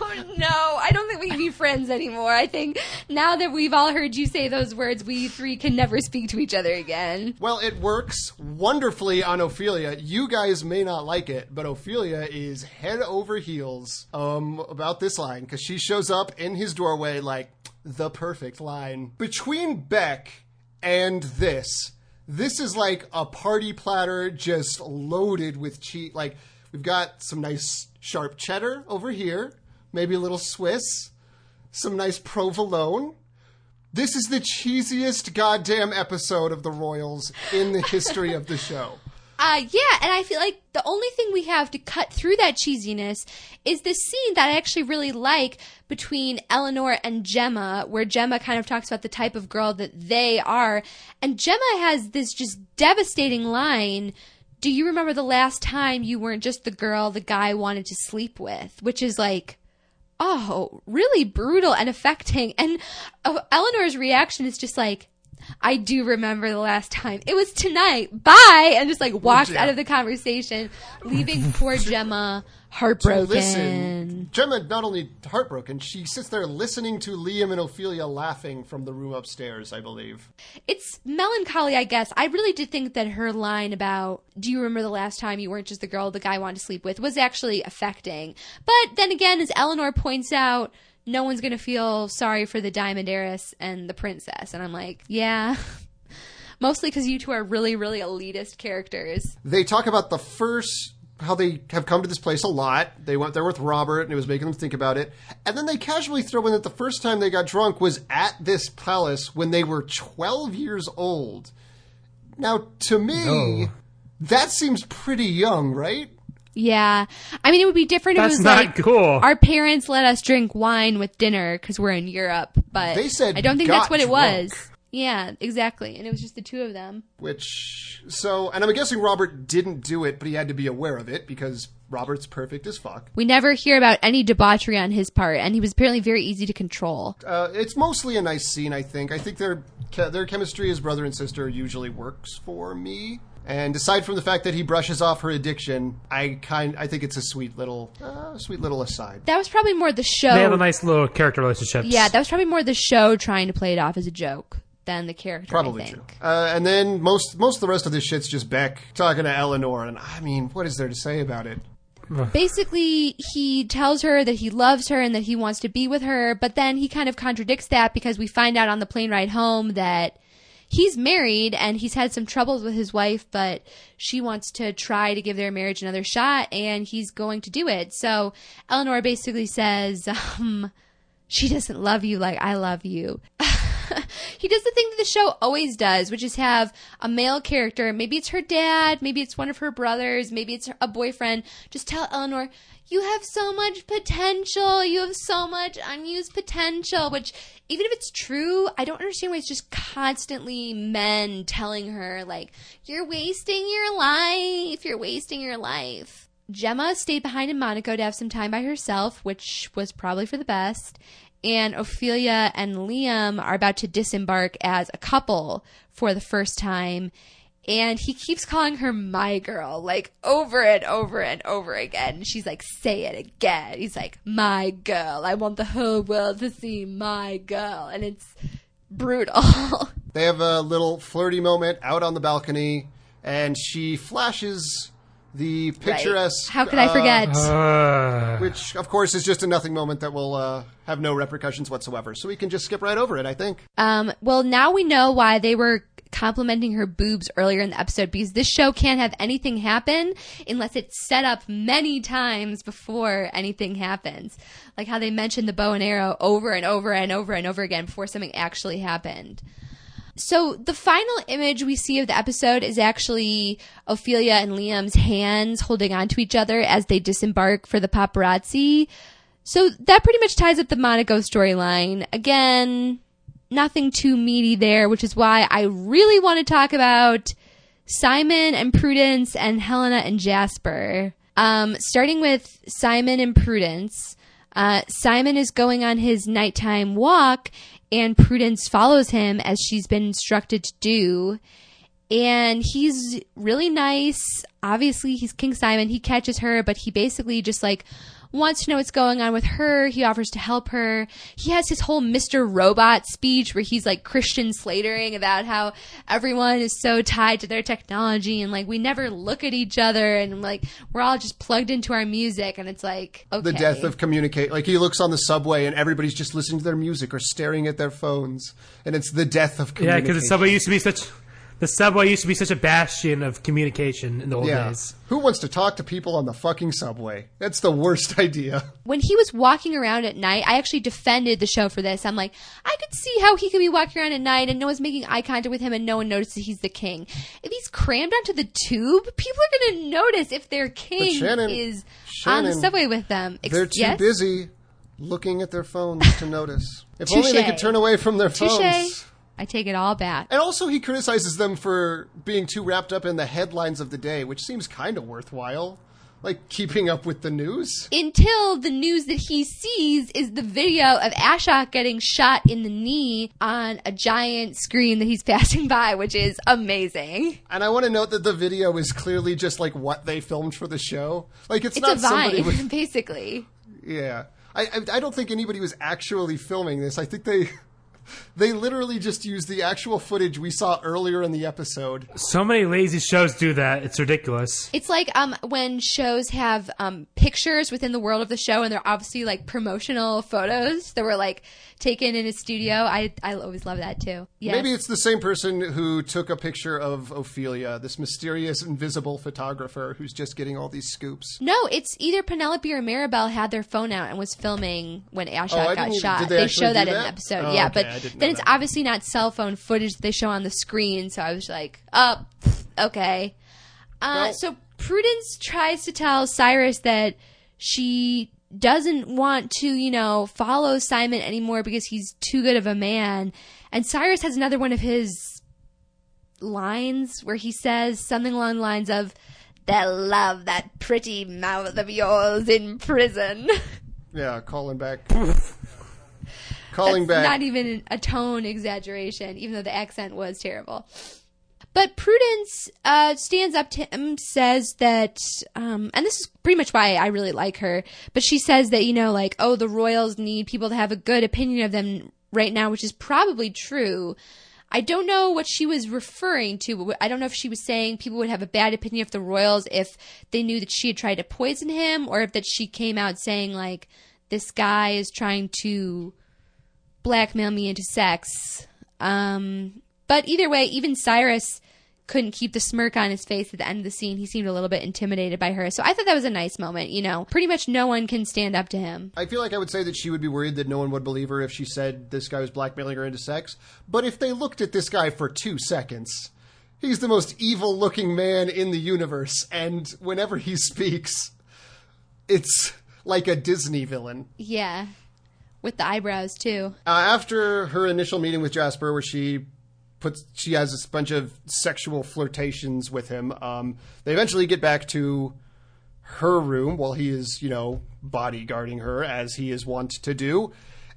No, I don't think we can be friends anymore. I think now that we've all heard you say those words, we three can never speak to each other again. Well, it works wonderfully on Ophelia. You guys may not like it, but Ophelia is head over heels um, about this line because she shows up in his doorway like the perfect line. Between Beck and this, this is like a party platter just loaded with cheese. Like, we've got some nice sharp cheddar over here, maybe a little Swiss, some nice provolone. This is the cheesiest goddamn episode of The Royals in the history of the show. Uh, yeah, and I feel like the only thing we have to cut through that cheesiness is this scene that I actually really like between Eleanor and Gemma, where Gemma kind of talks about the type of girl that they are. And Gemma has this just devastating line. Do you remember the last time you weren't just the girl the guy wanted to sleep with? Which is like, oh, really brutal and affecting. And uh, Eleanor's reaction is just like, I do remember the last time. It was tonight. Bye. And just like walks Yeah. out of the conversation, leaving poor Gemma heartbroken. To Listen, Gemma not only heartbroken, she sits there listening to Liam and Ophelia laughing from the room upstairs, I believe. It's melancholy, I guess. I really did think that her line about, do you remember the last time you weren't just the girl the guy wanted to sleep with, was actually affecting. But then again, as Eleanor points out, no one's going to feel sorry for the diamond heiress and the princess. And I'm like, yeah. Mostly because you two are really, really elitist characters. They talk about the first how they have come to this place a lot. They went there with Robert and it was making them think about it. And then they casually throw in that the first time they got drunk was at this palace when they were 12 years old. Now, to me, No. that seems pretty young, right? Yeah. I mean, it would be different if it was not like cool. our parents let us drink wine with dinner because we're in Europe. But They said I don't think that's what it was. Yeah, exactly. And it was just the two of them. Which, so, and I'm guessing Robert didn't do it, but he had to be aware of it because Robert's perfect as fuck. We never hear about any debauchery on his part, and he was apparently very easy to control. Uh, it's mostly a nice scene, I think. I think their their chemistry as brother and sister usually works for me. And aside from the fact that he brushes off her addiction, I kind I think it's a sweet little uh, sweet little aside. That was probably more the show. They have a nice little character relationship. yeah, that was probably more the show trying to play it off as a joke than the character. Probably I true. Uh, and then most most of the rest of this shit's just Beck talking to Eleanor, and I mean, what is there to say about it? Basically, he tells her that he loves her and that he wants to be with her, but then he kind of contradicts that because we find out on the plane ride home that he's married and he's had some troubles with his wife, but she wants to try to give their marriage another shot and he's going to do it. So Eleanor basically says, um, she doesn't love you like I love you. he does the thing that the show always does, which is have a male character. Maybe it's her dad, maybe it's one of her brothers, maybe it's a boyfriend. Just tell Eleanor, you have so much potential. You have so much unused potential, which even if it's true, I don't understand why it's just constantly men telling her, like, you're wasting your life. You're wasting your life. Gemma stayed behind in Monaco to have some time by herself, which was probably for the best. And Ophelia and Liam are about to disembark as a couple for the first time. And he keeps calling her my girl, like over and over and over again. She's like, say it again. He's like, my girl. I want the whole world to see my girl. And it's brutal. They have a little flirty moment out on the balcony, and she flashes the picturesque. How could I uh, forget? Uh, which, of course, is just a nothing moment that will uh, have no repercussions whatsoever. So we can just skip right over it, I think. Um, well, now we know why they were complimenting her boobs earlier in the episode because this show can't have anything happen unless it's set up many times before anything happens. Like how they mentioned the bow and arrow over and over and over and over again before something actually happened. So the final image we see of the episode is actually Ophelia and Liam's hands holding on to each other as they disembark for the paparazzi. So that pretty much ties up the Monaco storyline. Again, nothing too meaty there, which is why I really want to talk about Simon and Prudence and Helena and Jasper. Um, starting with Simon and Prudence. Uh, Simon is going on his nighttime walk, and Prudence follows him as she's been instructed to do. And he's really nice. Obviously, he's King Simon. He catches her, but he basically just like wants to know what's going on with her. He offers to help her. He has his whole Mr. Robot speech where he's like Christian Slatering about how everyone is so tied to their technology and like we never look at each other and like we're all just plugged into our music and it's like okay. The death of communicate. Like he looks on the subway and everybody's just listening to their music or staring at their phones, and it's the death of yeah, because the subway used to be such. The subway used to be such a bastion of communication in the old Yeah. days. Who wants to talk to people on the fucking subway? That's the worst idea. when he was walking around at night, I actually defended the show for this. I'm like, I could see how he could be walking around at night and no one's making eye contact with him and no one notices he's the king. If he's crammed onto the tube, people are going to notice if their king Shannon- is on the subway with them. Ex- They're too yes? busy looking at their phones to notice. If only they could turn away from their phones. Touche. I take it all back. And also, he criticizes them for being too wrapped up in the headlines of the day, which seems kind of worthwhile. Like keeping up with the news. Until the news that he sees is the video of Ashok getting shot in the knee on a giant screen that he's passing by, which is amazing. And I want to note that the video is clearly just like what they filmed for the show. Like it's, It's not a somebody with basically. yeah. I, I I don't think anybody was actually filming this. I think they they literally just used the actual footage we saw earlier in the episode. So many lazy shows do that. It's ridiculous. It's like um when shows have um pictures within the world of the show and they're obviously like promotional photos that were like taken in a studio. I I always love that too. Yeah. Maybe it's the same person who took a picture of Ophelia, this mysterious invisible photographer who's just getting all these scoops. no, it's either Penelope or Maribel had their phone out and was filming when Ashok Oh, got shot. they They, show that do in that? the episode. Oh, yeah, okay, but then it's that. obviously not cell phone footage that they show on the screen. So I was like, oh, okay. Uh, Well- so Prudence tries to tell Cyrus that she doesn't want to, you know, follow Simon anymore because he's too good of a man. And Cyrus has another one of his lines where he says something along the lines of, They'll love that pretty mouth of yours in prison. Yeah, calling back. calling That's back. not even a tone exaggeration, even though the accent was terrible. But Prudence uh, stands up to him, says that, um, and this is pretty much why I really like her. But she says that you know, like, oh, the royals need people to have a good opinion of them right now, which is probably true. I don't know what she was referring to. but I don't know if she was saying people would have a bad opinion of the royals if they knew that she had tried to poison him, or if that she came out saying like, this guy is trying to blackmail me into sex. Um, but either way, even Cyrus couldn't keep the smirk on his face at the end of the scene. He seemed a little bit intimidated by her. So I thought that was a nice moment. You know, pretty much no one can stand up to him. I feel like I would say that she would be worried that no one would believe her if she said this guy was blackmailing her into sex. But if they looked at this guy for two seconds, he's the most evil looking man in the universe. And whenever he speaks, it's like a Disney villain. Yeah. With the eyebrows too. Uh, after her initial meeting with Jasper, where she puts she has a bunch of sexual flirtations with him, um, they eventually get back to her room while he is, you know, bodyguarding her as he is wont to do.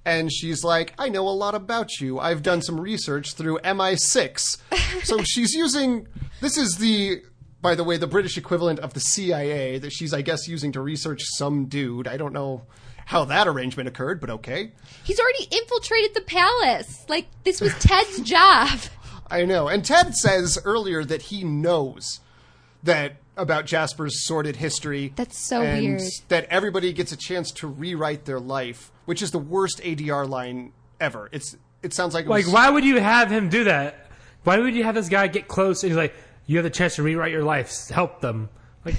And she's like, I know a lot about you. I've done some research through MI6. so she's using this is the by the way, the British equivalent of the CIA that she's, I guess, using to research some dude. I don't know how that arrangement occurred, but okay. He's already infiltrated the palace. Like this was Ted's job. I know. And Ted says earlier that he knows that about Jasper's sordid history. That's so and weird. That everybody gets a chance to rewrite their life, which is the worst ADR line ever. It's it sounds like it Like, was, why would you have him do that? Why would you have this guy get close and he's like, you have the chance to rewrite your life, help them? Like,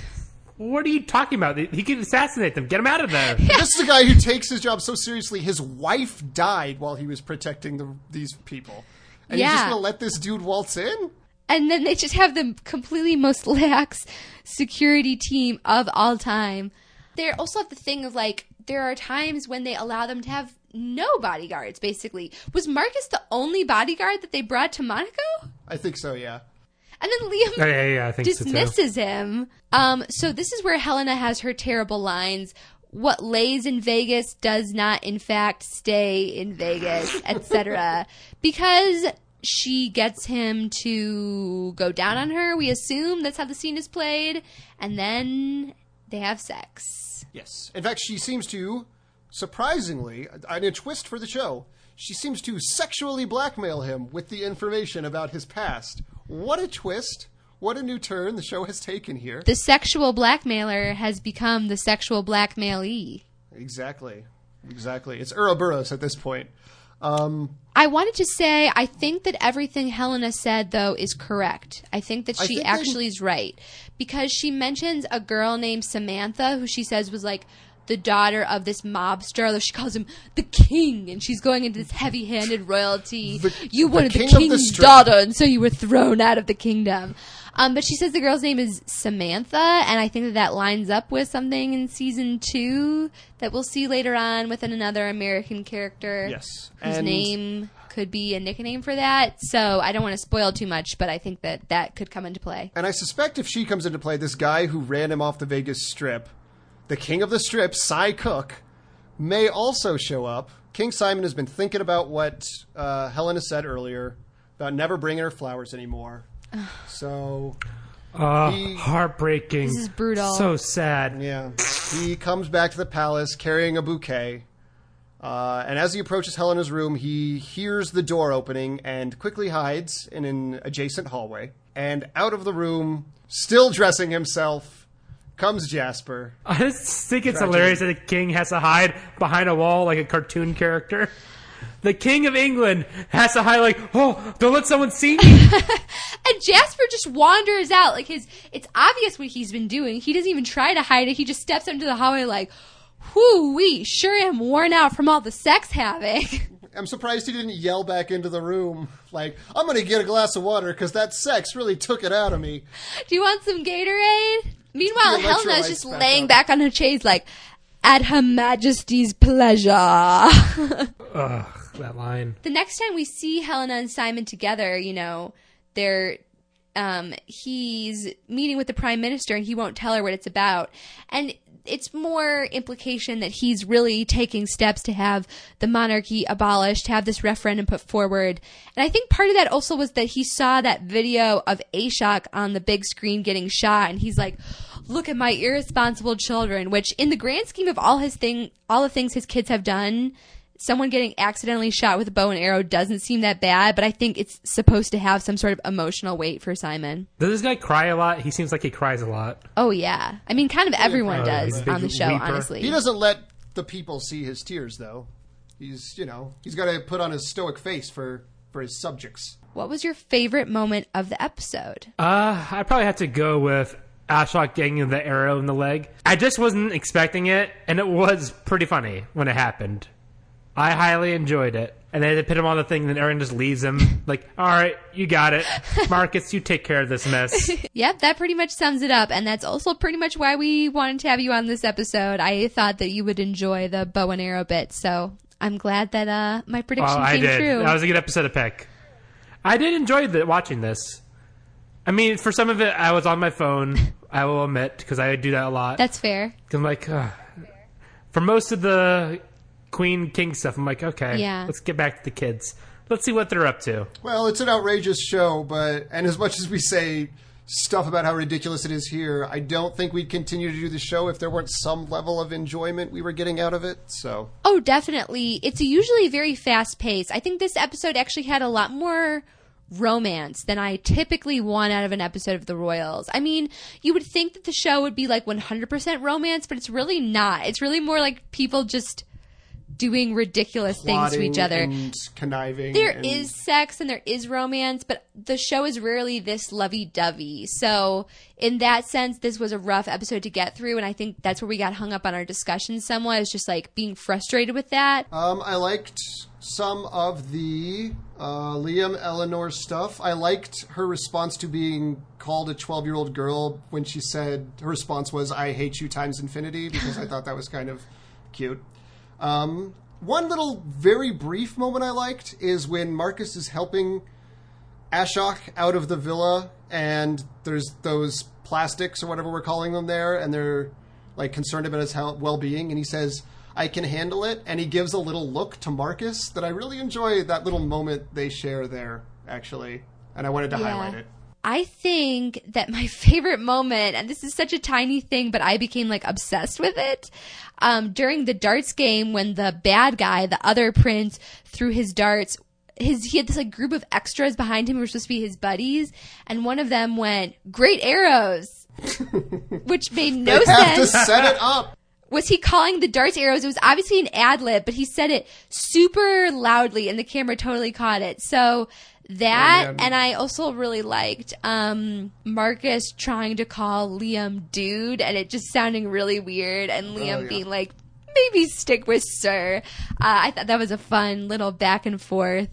what are you talking about? He could assassinate them. Get him out of there. This is a guy who takes his job so seriously. His wife died while he was protecting the, these people, and he's just gonna let this dude waltz in. And then they just have the completely most lax security team of all time. They also have the thing of like, there are times when they allow them to have no bodyguards, basically. Was Marcus the only bodyguard that they brought to Monaco? I think so. Yeah. And then Liam yeah, yeah, yeah, I think so dismisses him. Um, so this is where Helena has her terrible lines. What lays in Vegas does not, in fact, stay in Vegas, etc. because she gets him to go down on her. We assume that's how the scene is played, and then they have sex. Yes. In fact, she seems to, surprisingly, and a twist for the show, she seems to sexually blackmail him with the information about his past. What a twist! What a new turn the show has taken here. The sexual blackmailer has become the sexual blackmailee. Exactly. Exactly. It's Ouroboros at this point. Um, I wanted to say I think that everything Helena said though is correct. I think that she think actually is right because she mentions a girl named Samantha who she says was like the daughter of this mobster. Although she calls him the king, and she's going into this heavy-handed royalty. The- you wanted the, king the king's strip. daughter, and so you were thrown out of the kingdom. Um, but she says the girl's name is Samantha, and I think that that lines up with something in season two that we'll see later on with another American character Yes. whose And- name could be a nickname for that. So I don't want to spoil too much, but I think that that could come into play. And I suspect if she comes into play, this guy who ran him off the Vegas Strip, the king of the Strip, Cy Cook, may also show up. King Simon has been thinking about what uh, Helena said earlier about never bringing her flowers anymore. so, Oh, He- heartbreaking. This is brutal. So sad. yeah, he comes back to the palace carrying a bouquet. Uh, and as he approaches Helena's room, he hears the door opening and quickly hides in an adjacent hallway. And out of the room, still dressing himself, comes Jasper. I just think it's Tragedy. hilarious that the king has to hide behind a wall like a cartoon character. The king of England has to hide like, oh, don't let someone see me. And Jasper just wanders out. Like his, it's obvious what he's been doing. He doesn't even try to hide it. He just steps into the hallway like, whoo wee, sure am worn out from all the sex having. I'm surprised he didn't yell back into the room like, "I'm going to get a glass of water because that sex really took it out of me." Do you want some Gatorade? Meanwhile, The Helena's electrolytes just laying up. back on her chaise like, at Her Majesty's pleasure. Ugh, that line. the next time we see Helena and Simon together, you know, they're um he's meeting with the prime minister and he won't tell her what it's about. And it's more implication that he's really taking steps to have the monarchy abolished, have this referendum put forward. And I think part of that also was that he saw that video of Ashok on the big screen getting shot and he's like, look at my irresponsible children, which in the grand scheme of all his thing, all the things his kids have done, someone getting accidentally shot with a bow and arrow doesn't seem that bad, but I think it's supposed to have some sort of emotional weight for Simon. Does this guy cry a lot? He seems like he cries a lot. Oh yeah, I mean, kind of everyone Oh, does on the show, weeper. honestly. He doesn't let the people see his tears though. He's, you know, he's got to put on his stoic face for for his subjects. What was your favorite moment of the episode? Uh, I probably have to go with Ashok getting the arrow in the leg. I just wasn't expecting it, and it was pretty funny when it happened. I highly enjoyed it. And then they put him on the thing, and then Aaron just leaves him. Like, all right, you got it. Marcus, you take care of this mess. Yep, that pretty much sums it up, and that's also pretty much why we wanted to have you on this episode. I thought that you would enjoy the bow and arrow bit, so I'm glad that uh, my prediction Oh, I came did. true. That was a good episode of Peck. I did enjoy the, watching this. I mean, for some of it, I was on my phone. I will admit because I do that a lot. that's fair. I'm like, ugh. for most of the Queen King stuff, I'm like, okay, Yeah. let's get back to the kids. Let's see what they're up to. Well, it's an outrageous show, but and as much as we say stuff about how ridiculous it is here, I don't think we'd continue to do the show if there weren't some level of enjoyment we were getting out of it. So, Oh, definitely. It's usually very fast paced. I think this episode actually had a lot more romance than I typically want out of an episode of The Royals. I mean, you would think that the show would be like 100% romance, but it's really not. It's really more like people just doing ridiculous things to each other. and conniving. There and- is sex and there is romance, but the show is rarely this lovey dovey. So, in that sense, this was a rough episode to get through, and I think that's where we got hung up on our discussion somewhat, is just like being frustrated with that. Um, I liked some of the uh, Liam Eleanor stuff. I liked her response to being called a 12 year old girl when she said her response was, I hate you times infinity, because I thought that was kind of cute. Um, one little very brief moment I liked is when Marcus is helping Ashok out of the villa, and there's those plastics or whatever we're calling them there, and they're like concerned about his health, well-being, and he says, "I can handle it," and he gives a little look to Marcus that I really enjoy. That little moment they share there, actually, and I wanted to Yeah. highlight it. I think that my favorite moment, and this is such a tiny thing, but I became like obsessed with it. Um, during the darts game, when the bad guy, the other prince, threw his darts, his he had this like group of extras behind him who were supposed to be his buddies, and one of them went, "Great arrows," which made no They have to sense. set it up. was he calling the darts arrows? It was obviously an ad lib, but he said it super loudly and the camera totally caught it. So that, Oh, yeah. and I also really liked um, Marcus trying to call Liam dude and it just sounding really weird and Liam Oh, yeah. being like, maybe stick with sir. Uh, I thought that was a fun little back and forth.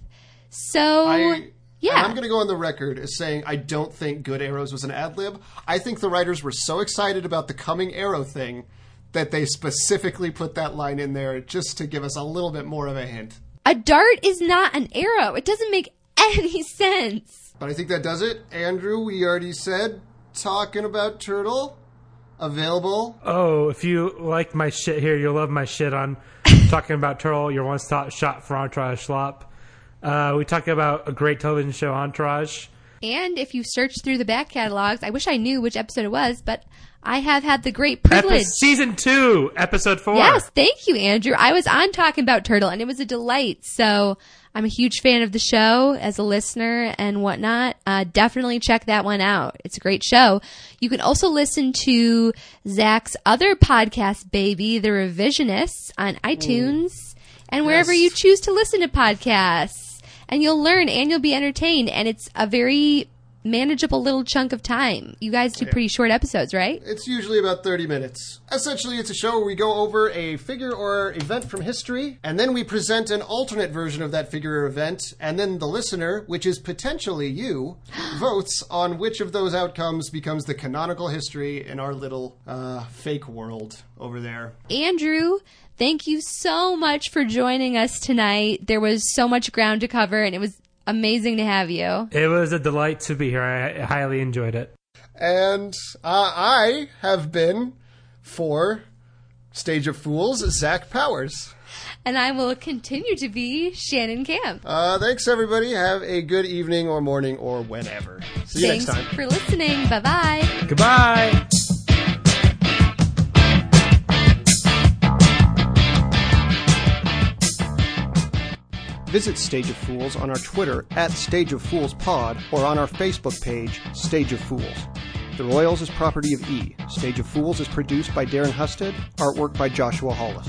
So, I, yeah. and I'm going to go on the record as saying I don't think Good Arrows was an ad lib. I think the writers were so excited about the coming Arrow thing that they specifically put that line in there just to give us a little bit more of a hint. a dart is not an arrow. It doesn't make any sense. But I think that does it. Andrew, we already said talking about Turtle. Available. Oh, if you like my shit here, you'll love my shit on talking about Turtle, your one stop shop for Entourage Slop. Uh, we talk about a great television show, Entourage. And if you search through the back catalogs, I wish I knew which episode it was, but I have had the great Epi- privilege. season two, episode four. Yes, thank you, Andrew. I was on talking about Turtle and it was a delight. So I'm a huge fan of the show as a listener and whatnot. Uh, definitely check that one out. It's a great show. You can also listen to Zach's other podcast, Baby, The Revisionists on iTunes and wherever Yes. you choose to listen to podcasts. And you'll learn and you'll be entertained. And it's a very manageable little chunk of time. You guys do pretty short episodes, right? It's usually about 30 minutes. Essentially, it's a show where we go over a figure or event from history, and then we present an alternate version of that figure or event, and then the listener, which is potentially you, votes on which of those outcomes becomes the canonical history in our little uh, fake world over there. Andrew, thank you so much for joining us tonight. There was so much ground to cover, and it was amazing to have you. It was a delight to be here. I highly enjoyed it. And uh, I have been, for Stage of Fools, Zach Powers. And I will continue to be Shannon Camp. Uh, thanks, everybody. Have a good evening or morning or whenever. See you Thanks next time. for listening. Bye bye. Goodbye. Visit Stage of Fools on our Twitter at Stage of Fools Pod or on our Facebook page, Stage of Fools. The Royals is property of E. Stage of Fools is produced by Darren Husted, artwork by Joshua Hollis.